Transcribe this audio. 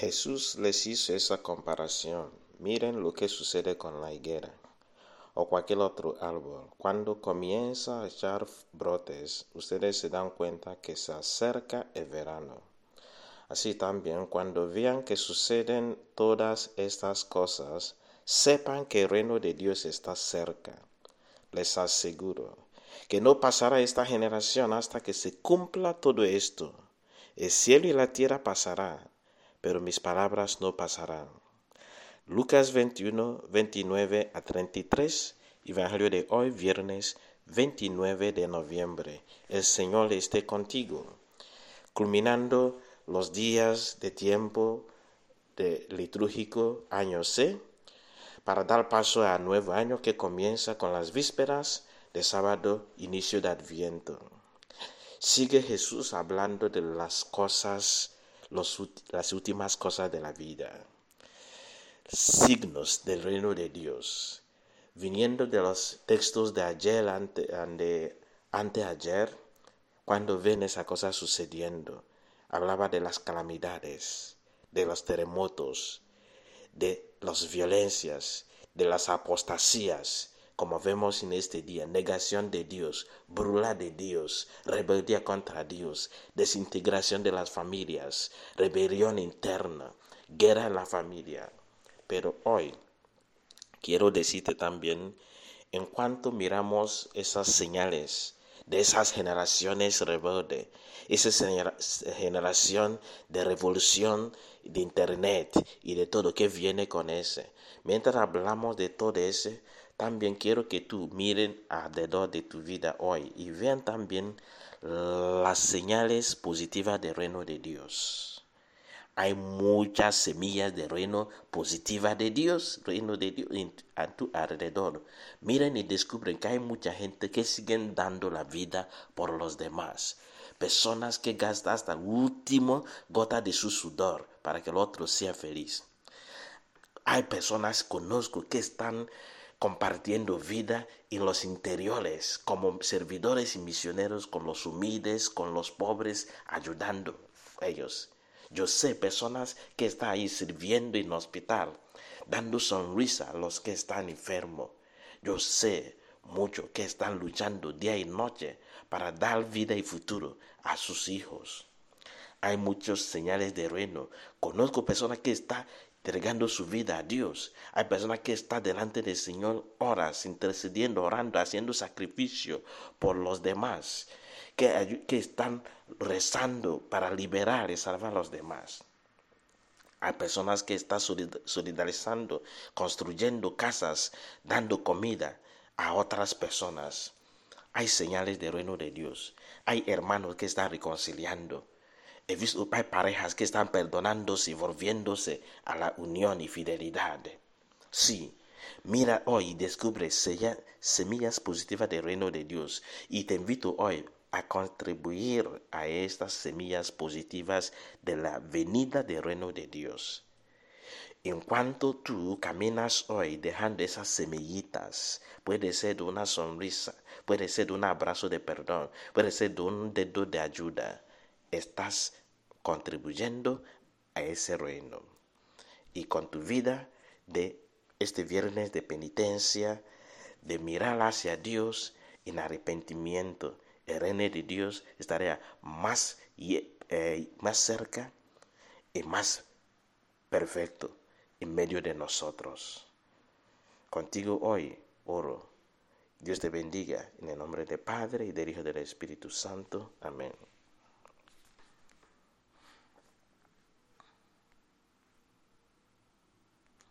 Jesús les hizo esa comparación. Miren lo que sucede con la higuera o cualquier otro árbol. Cuando comienza a echar brotes, ustedes se dan cuenta que se acerca el verano. Así también, cuando vean que suceden todas estas cosas, sepan que el reino de Dios está cerca. Les aseguro que no pasará esta generación hasta que se cumpla todo esto. El cielo y la tierra pasará, pero mis palabras no pasarán. Lucas 21, 29 a 33, Evangelio de hoy, viernes 29 de noviembre. El Señor esté contigo. Culminando los días de tiempo de litúrgico año C, para dar paso a nuevo año que comienza con las vísperas de sábado, inicio de Adviento. Sigue Jesús hablando de las cosas las últimas cosas de la vida. Signos del reino de Dios. Viniendo de los textos de ayer, ante, ante, anteayer, cuando ven esa cosa sucediendo, hablaba de las calamidades, de los terremotos, de las violencias, de las apostasías, como vemos en este día, negación de Dios, brula de Dios, rebeldía contra Dios, desintegración de las familias, rebelión interna, guerra en la familia. Pero hoy quiero decirte también, en cuanto miramos esas señales de esas generaciones rebeldes, esa generación de revolución de Internet y de todo que viene con ese. Mientras hablamos de todo ese, también quiero que tú miren alrededor de tu vida hoy y vean también las señales positivas del reino de Dios. Hay muchas semillas de reino positiva de Dios, reino de Dios a tu alrededor. Miren y descubren que hay mucha gente que siguen dando la vida por los demás. Personas que gastan hasta la última gota de su sudor para que el otro sea feliz. Hay personas conozco que están compartiendo vida en los interiores como servidores y misioneros con los humildes, con los pobres, ayudando a ellos. Yo sé personas que están ahí sirviendo en hospital, dando sonrisa a los que están enfermos. Yo sé mucho que están luchando día y noche para dar vida y futuro a sus hijos. Hay muchos señales de reino. Conozco personas que están entregando su vida a Dios. Hay personas que están delante del Señor horas, intercediendo, orando, haciendo sacrificio por los demás, que, que están rezando para liberar y salvar a los demás. Hay personas que están solidarizando, construyendo casas, dando comida a otras personas. Hay señales del reino de Dios. Hay hermanos que están reconciliando He visto hay parejas que están perdonándose y volviéndose a la unión y fidelidad. Sí, mira hoy y descubre semillas positivas del reino de Dios y te invito hoy a contribuir a estas semillas positivas de la venida del reino de Dios. En cuanto tú caminas hoy dejando esas semillitas, puede ser de una sonrisa, puede ser de un abrazo de perdón, puede ser de un dedo de ayuda, estás contribuyendo a ese reino. Y con tu vida de este viernes de penitencia, de mirar hacia Dios en arrepentimiento, el reino de Dios estará más, eh, más cerca y más perfecto en medio de nosotros. Contigo hoy oro. Dios te bendiga en el nombre del Padre y del Hijo del Espíritu Santo. Amén.